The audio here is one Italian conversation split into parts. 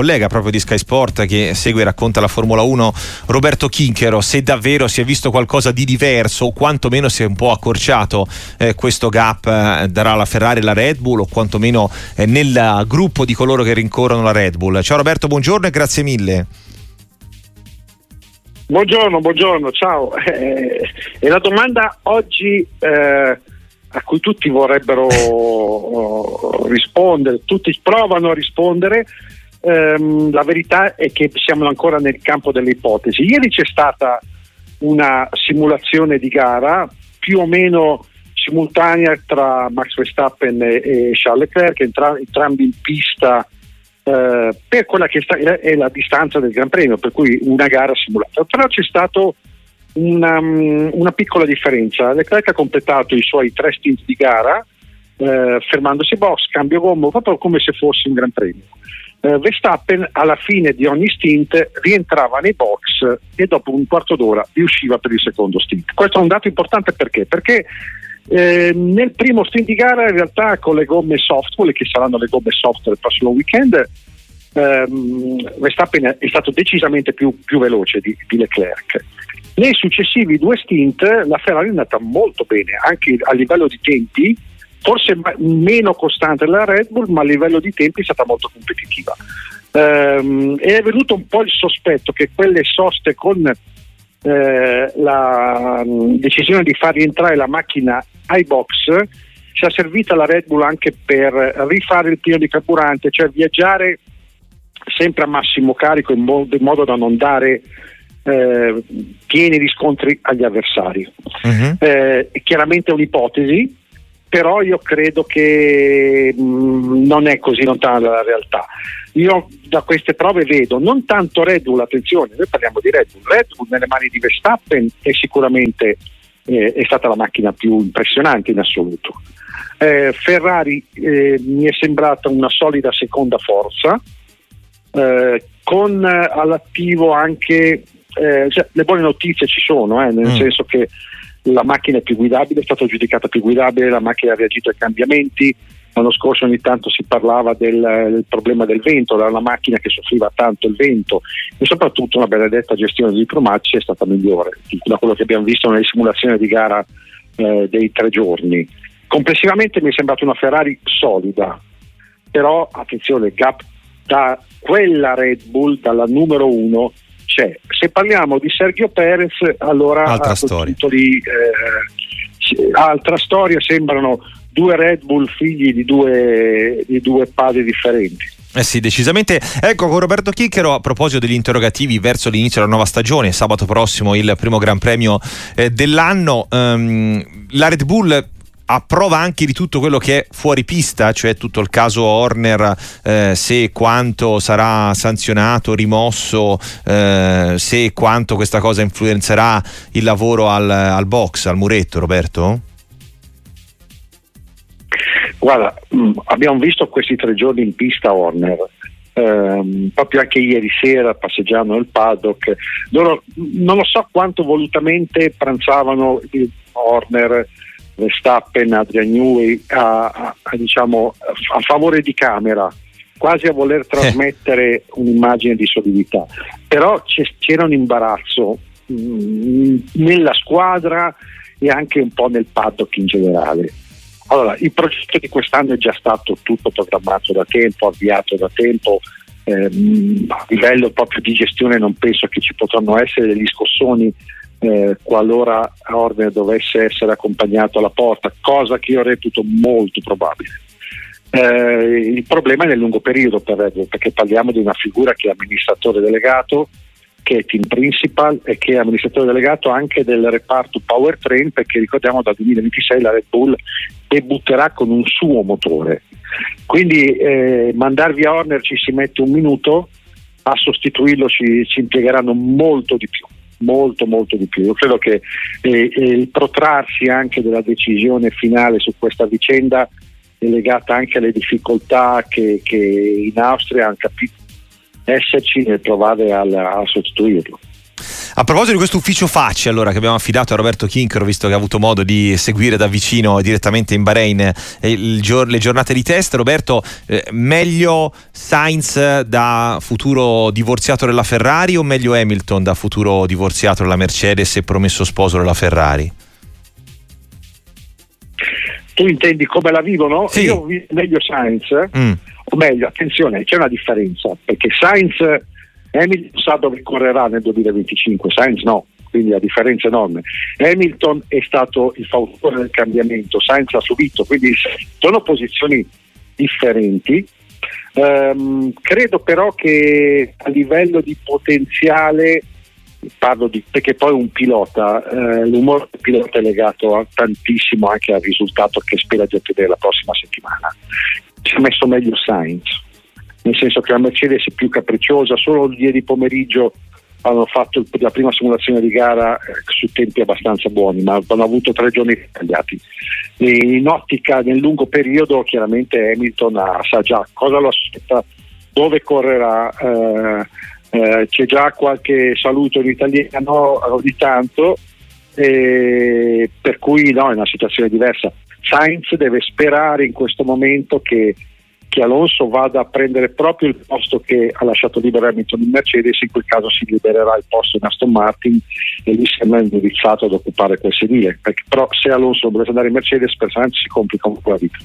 collega proprio di Sky Sport che segue e racconta la Formula 1, Roberto Chinchero, se davvero si è visto qualcosa di diverso o quantomeno si è un po' accorciato eh, questo gap eh, tra la Ferrari e la Red Bull o quantomeno eh, nel gruppo di coloro che rincorrono la Red Bull. Ciao Roberto, buongiorno e grazie mille. Buongiorno, buongiorno, ciao. Eh, e la domanda oggi eh, a cui tutti vorrebbero oh, rispondere, tutti provano a rispondere, ehm, la verità è che siamo ancora nel campo delle ipotesi. Ieri c'è stata una simulazione di gara più o meno simultanea tra Max Verstappen e, e Charles Leclerc, entra, entrambi in pista eh, per quella che sta, è la distanza del Gran Premio, per cui una gara simulata. Però c'è stata una, mm, una, piccola differenza. Leclerc ha completato i suoi tre stint di gara eh, fermandosi box, cambio gomma, proprio come se fosse un Gran Premio. Eh, Verstappen alla fine di ogni stint rientrava nei box e dopo un quarto d'ora riusciva per il secondo stint. Questo è un dato importante perché? Perché eh, nel primo stint di gara in realtà con le gomme soft, quelle che saranno le gomme soft del prossimo weekend, ehm, Verstappen è stato decisamente più, più veloce di, di, Leclerc. Nei successivi due stint la Ferrari è andata molto bene, anche a livello di tempi, forse meno costante della Red Bull, ma a livello di tempi è stata molto competitiva. Ehm, è venuto un po' il sospetto che quelle soste con eh, la decisione di far rientrare la macchina ai box sia servita la Red Bull anche per rifare il pieno di carburante, cioè viaggiare sempre a massimo carico in modo, in modo da non dare eh, pieni riscontri agli avversari. Uh-huh. Eh, chiaramente è un'ipotesi, però io credo che mh, mm, non è così lontana dalla realtà. Io da queste prove vedo non tanto Red Bull, attenzione, noi parliamo di Red Bull, Red Bull nelle mani di Verstappen è sicuramente eh, è stata la macchina più impressionante in assoluto. Eh, Ferrari eh, mi è sembrata una solida seconda forza, eh, con all'attivo anche eh, cioè, le buone notizie ci sono, eh, nel mm. senso che la macchina è più guidabile, è stata giudicata più guidabile, la macchina ha reagito ai cambiamenti. L'anno scorso ogni tanto si parlava del, del problema del vento, era una macchina che soffriva tanto il vento e soprattutto una benedetta gestione dei diplomatici è stata migliore da quello che abbiamo visto nelle simulazioni di gara eh, dei tre giorni. Complessivamente mi è sembrata una Ferrari solida, però attenzione, il gap da quella Red Bull, dalla numero uno, c'è. Se parliamo di Sergio Perez, allora altra storia. Di, eh, altra storia, sembrano due Red Bull figli di due, di due padri differenti. Eh sì, decisamente. Ecco, con Roberto Chicchero, a proposito degli interrogativi verso l'inizio della nuova stagione, sabato prossimo il primo Gran Premio eh, dell'anno, ehm, la Red Bull a prova anche di tutto quello che è fuori pista, cioè tutto il caso Horner, eh, se quanto sarà sanzionato, rimosso, eh, se quanto questa cosa influenzerà il lavoro al, al box, al muretto, Roberto? Guarda, mm, abbiamo visto questi tre giorni in pista Horner. Um, proprio anche ieri sera passeggiando nel paddock loro non lo so quanto volutamente pranzavano Horner Verstappen, Adrian Newey a, a, a, diciamo, a favore di camera quasi a voler trasmettere un'immagine di solidità. Però c'era un imbarazzo mh, mm, nella squadra e anche un po' nel paddock in generale. Allora, il progetto di quest'anno è già stato tutto programmato da tempo, avviato da tempo, ehm, a livello proprio di gestione non penso che ci potranno essere degli scossoni eh, qualora Horner dovesse essere accompagnato alla porta, cosa che io reputo molto probabile. Eh, il problema è nel lungo periodo per Red perché parliamo di una figura che è amministratore delegato, che è team principal e che è amministratore delegato anche del reparto powertrain, perché ricordiamo dal 2026 la Red Bull debutterà con un suo motore. Quindi eh, mandar via Horner ci si mette un minuto, a sostituirlo ci, ci impiegheranno molto di più molto molto di più. Io credo che eh, il protrarsi anche della decisione finale su questa vicenda è legata anche alle difficoltà che, che in Austria hanno capito esserci nel provare a, a sostituirlo. A proposito di questo ufficio facce allora, che abbiamo affidato a Roberto Kinchero, visto che ha avuto modo di seguire da vicino direttamente in Bahrain eh, gior- le giornate di test, Roberto, eh, meglio Sainz da futuro divorziato della Ferrari o meglio Hamilton da futuro divorziato della Mercedes e promesso sposo della Ferrari? Tu intendi come la vivono? Sì. Io meglio Sainz, Mm. o meglio, attenzione, c'è una differenza, perché Sainz, Hamilton sa dove correrà nel 2025, Sainz no, quindi la differenza è enorme. Hamilton è stato il fautore del cambiamento, Sainz ha subito, quindi sono posizioni differenti. Ehm, credo però che a livello di potenziale parlo di perché poi un pilota, eh, l'umore del pilota è legato a- tantissimo anche al risultato che spera di ottenere la prossima settimana. Si è messo meglio Sainz, nel senso che la Mercedes è più capricciosa, solo ieri pomeriggio hanno fatto la prima simulazione di gara eh, su tempi abbastanza buoni, ma hanno avuto tre giorni tagliati. In ottica nel lungo periodo chiaramente Hamilton ha- sa già cosa lo aspetta, dove correrà. eh, eh, c'è già qualche saluto in italiano ogni tanto, eh, per cui no, è una situazione diversa. Sainz deve sperare in questo momento che, che Alonso vada a prendere proprio il posto che ha lasciato libero Hamilton in Mercedes, in quel caso si libererà il posto in Aston Martin e lì sembra indirizzato ad occupare quel sedile, perché però se Alonso dovesse andare in Mercedes per Sainz si complica un po' la vita.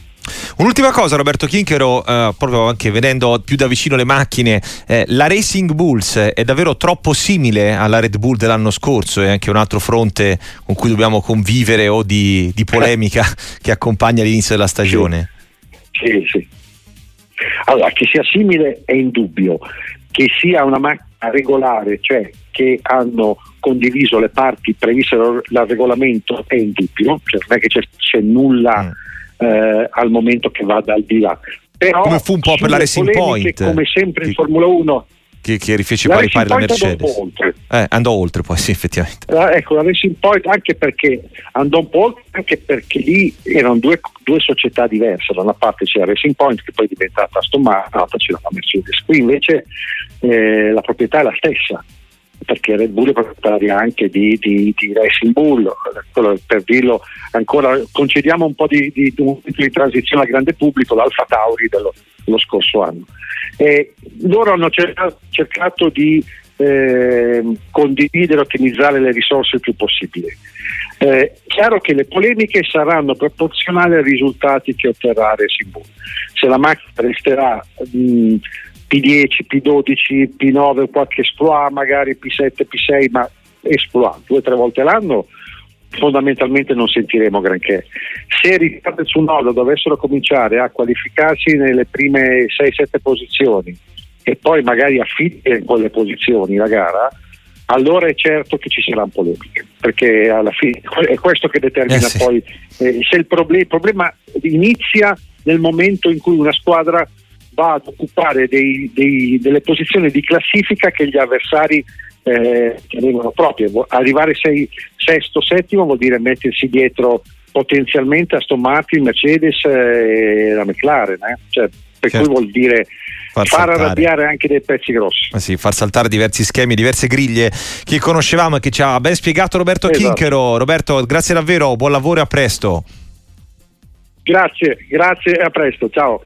Un'ultima cosa, Roberto Kinchero, eh, proprio anche vedendo più da vicino le macchine, eh, la Racing Bulls è davvero troppo simile alla Red Bull dell'anno scorso, è anche un altro fronte con cui dobbiamo convivere o di, di polemica che accompagna l'inizio della stagione. Sì, sì. Allora, che sia simile è indubbio, che sia una macchina regolare, cioè che hanno condiviso le parti previste dal regolamento è indubbio, cioè non è che c'è, c'è nulla eh, al momento che vada al di là. Però, Mm. Come fu un po' per la Racing Point, Come sempre in Formula 1, Che, che rifece la pari la Mercedes. oltre. Eh, andò oltre poi, sì, effettivamente. Eh, ecco, la Racing Point anche perché andò un po' oltre, anche perché lì erano due, due società diverse, da una parte c'era Racing Point che poi è diventata Aston Martin, dall'altra c'era la Mercedes. Qui invece eh, la proprietà è la stessa, perché Red Bull è proprietaria anche di, di- di Racing Bull, quello per dirlo ancora, concediamo un po' di, di, di transizione al grande pubblico, l'Alfa Tauri dello, dello scorso anno. E loro hanno cerca- cercato di ehm, condividere e ottimizzare le risorse il più possibile. Eh, chiaro che le polemiche saranno proporzionali ai risultati che otterrà Bull. Se la macchina resterà mh, P10, P12, P9, qualche esploit, magari P7, P6, ma esploit due o tre volte l'anno, fondamentalmente non sentiremo granché. Se Riccardo e Tsunoda dovessero cominciare a qualificarsi nelle prime 6-7 posizioni e poi magari affidare in quelle posizioni la gara, allora è certo che ci saranno polemiche, perché alla fine è questo che determina Eh sì. poi eh, se il, proble- il problema inizia nel momento in cui una squadra va ad occupare dei- dei- delle posizioni di classifica che gli avversari eh, tenevano proprie. Vo- Arrivare sei, sesto, settimo vuol dire mettersi dietro potenzialmente Aston Martin, Mercedes eh, e la McLaren, eh. Cioè, per Certo. cui vuol dire Far far arrabbiare anche dei pezzi grossi. Eh sì, far saltare diversi schemi, diverse griglie che conoscevamo e che ci ha ben spiegato Roberto Esatto. Kinchero. Roberto, grazie davvero, buon lavoro e a presto. Grazie, grazie e a presto, ciao.